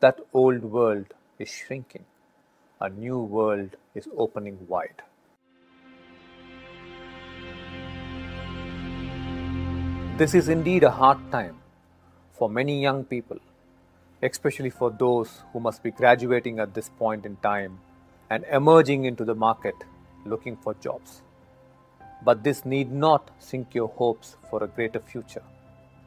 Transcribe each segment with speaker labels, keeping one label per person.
Speaker 1: that old world is shrinking. A new world is opening wide. This is indeed a hard time for many young people, especially for those who must be graduating at this point in time and emerging into the market looking for jobs. But this need not sink your hopes for a greater future.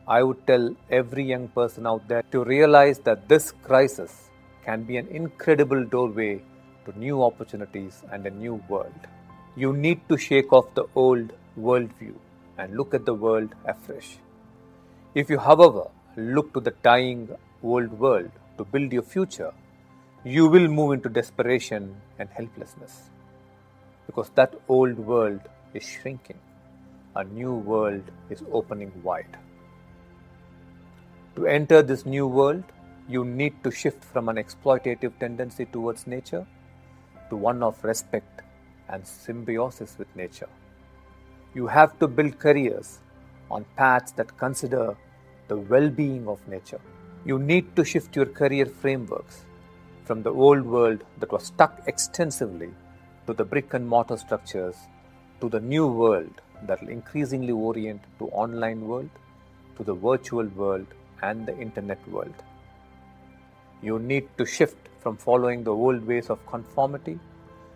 Speaker 1: I would tell every young person out there to realize that this crisis can be an incredible doorway to new opportunities and a new world. You need to shake off the old worldview and look at the world afresh. If you, however, look to the dying old world to build your future, you will move into desperation and helplessness. Because that old world is shrinking, a new world is opening wide. To enter this new world, you need to shift from an exploitative tendency towards nature to one of respect and symbiosis with nature. You have to build careers on paths that consider the well being of nature. You need to shift your career frameworks from the old world that was stuck extensively to the brick and mortar structures to the new world that will increasingly orient to online world to the virtual world and the internet world. You need to shift from following the old ways of conformity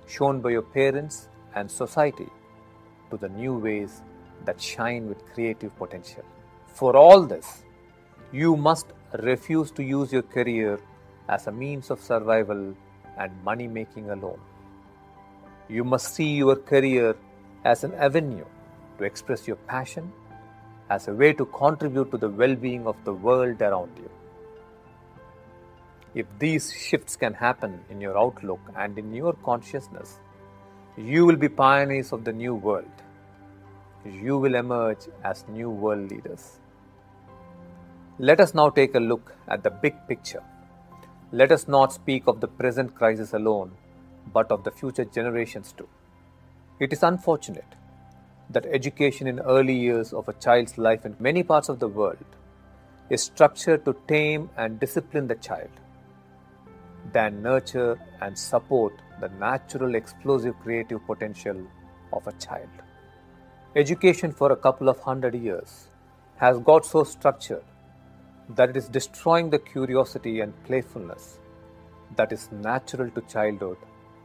Speaker 1: shown by your parents and society to the new ways that shine with creative potential. For all this, you must refuse to use your career as a means of survival and money making alone. You must see your career as an avenue to express your passion, as a way to contribute to the well being of the world around you. If these shifts can happen in your outlook and in your consciousness, you will be pioneers of the new world. You will emerge as new world leaders. Let us now take a look at the big picture. Let us not speak of the present crisis alone, but of the future generations too. It is unfortunate that education in early years of a child's life in many parts of the world is structured to tame and discipline the child than nurture and support the natural explosive creative potential of a child. Education for a couple of hundred years has got so structured that it is destroying the curiosity and playfulness that is natural to childhood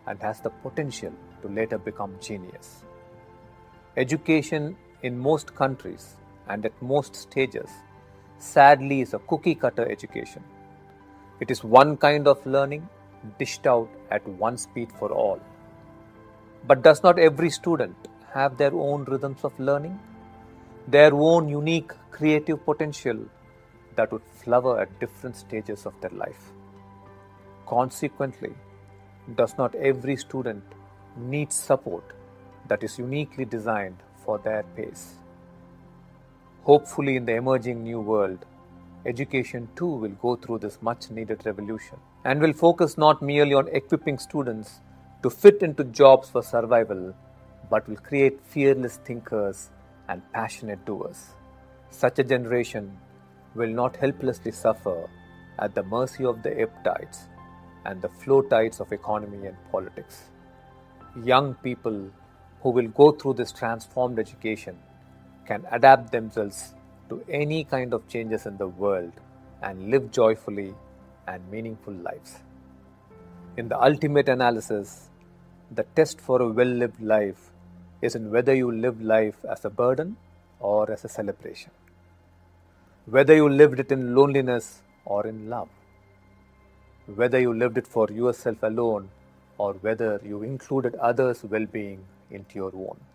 Speaker 1: and has the potential to later become genius. Education in most countries and at most stages sadly is a cookie cutter education. It is one kind of learning dished out at one speed for all. But does not every student have their own rhythms of learning? Their own unique creative potential that would flower at different stages of their life? Consequently, does not every student need support that is uniquely designed for their pace? Hopefully, in the emerging new world, education too will go through this much needed revolution and will focus not merely on equipping students to fit into jobs for survival, but will create fearless thinkers and passionate doers. Such a generation will not helplessly suffer at the mercy of the ebb tides and the flow tides of economy and politics. Young people who will go through this transformed education can adapt themselves to any kind of changes in the world and live joyfully and meaningful lives. In the ultimate analysis, the test for a well lived life is in whether you live life as a burden or as a celebration. Whether you lived it in loneliness or in love. Whether you lived it for yourself alone or whether you included others' well being into your own.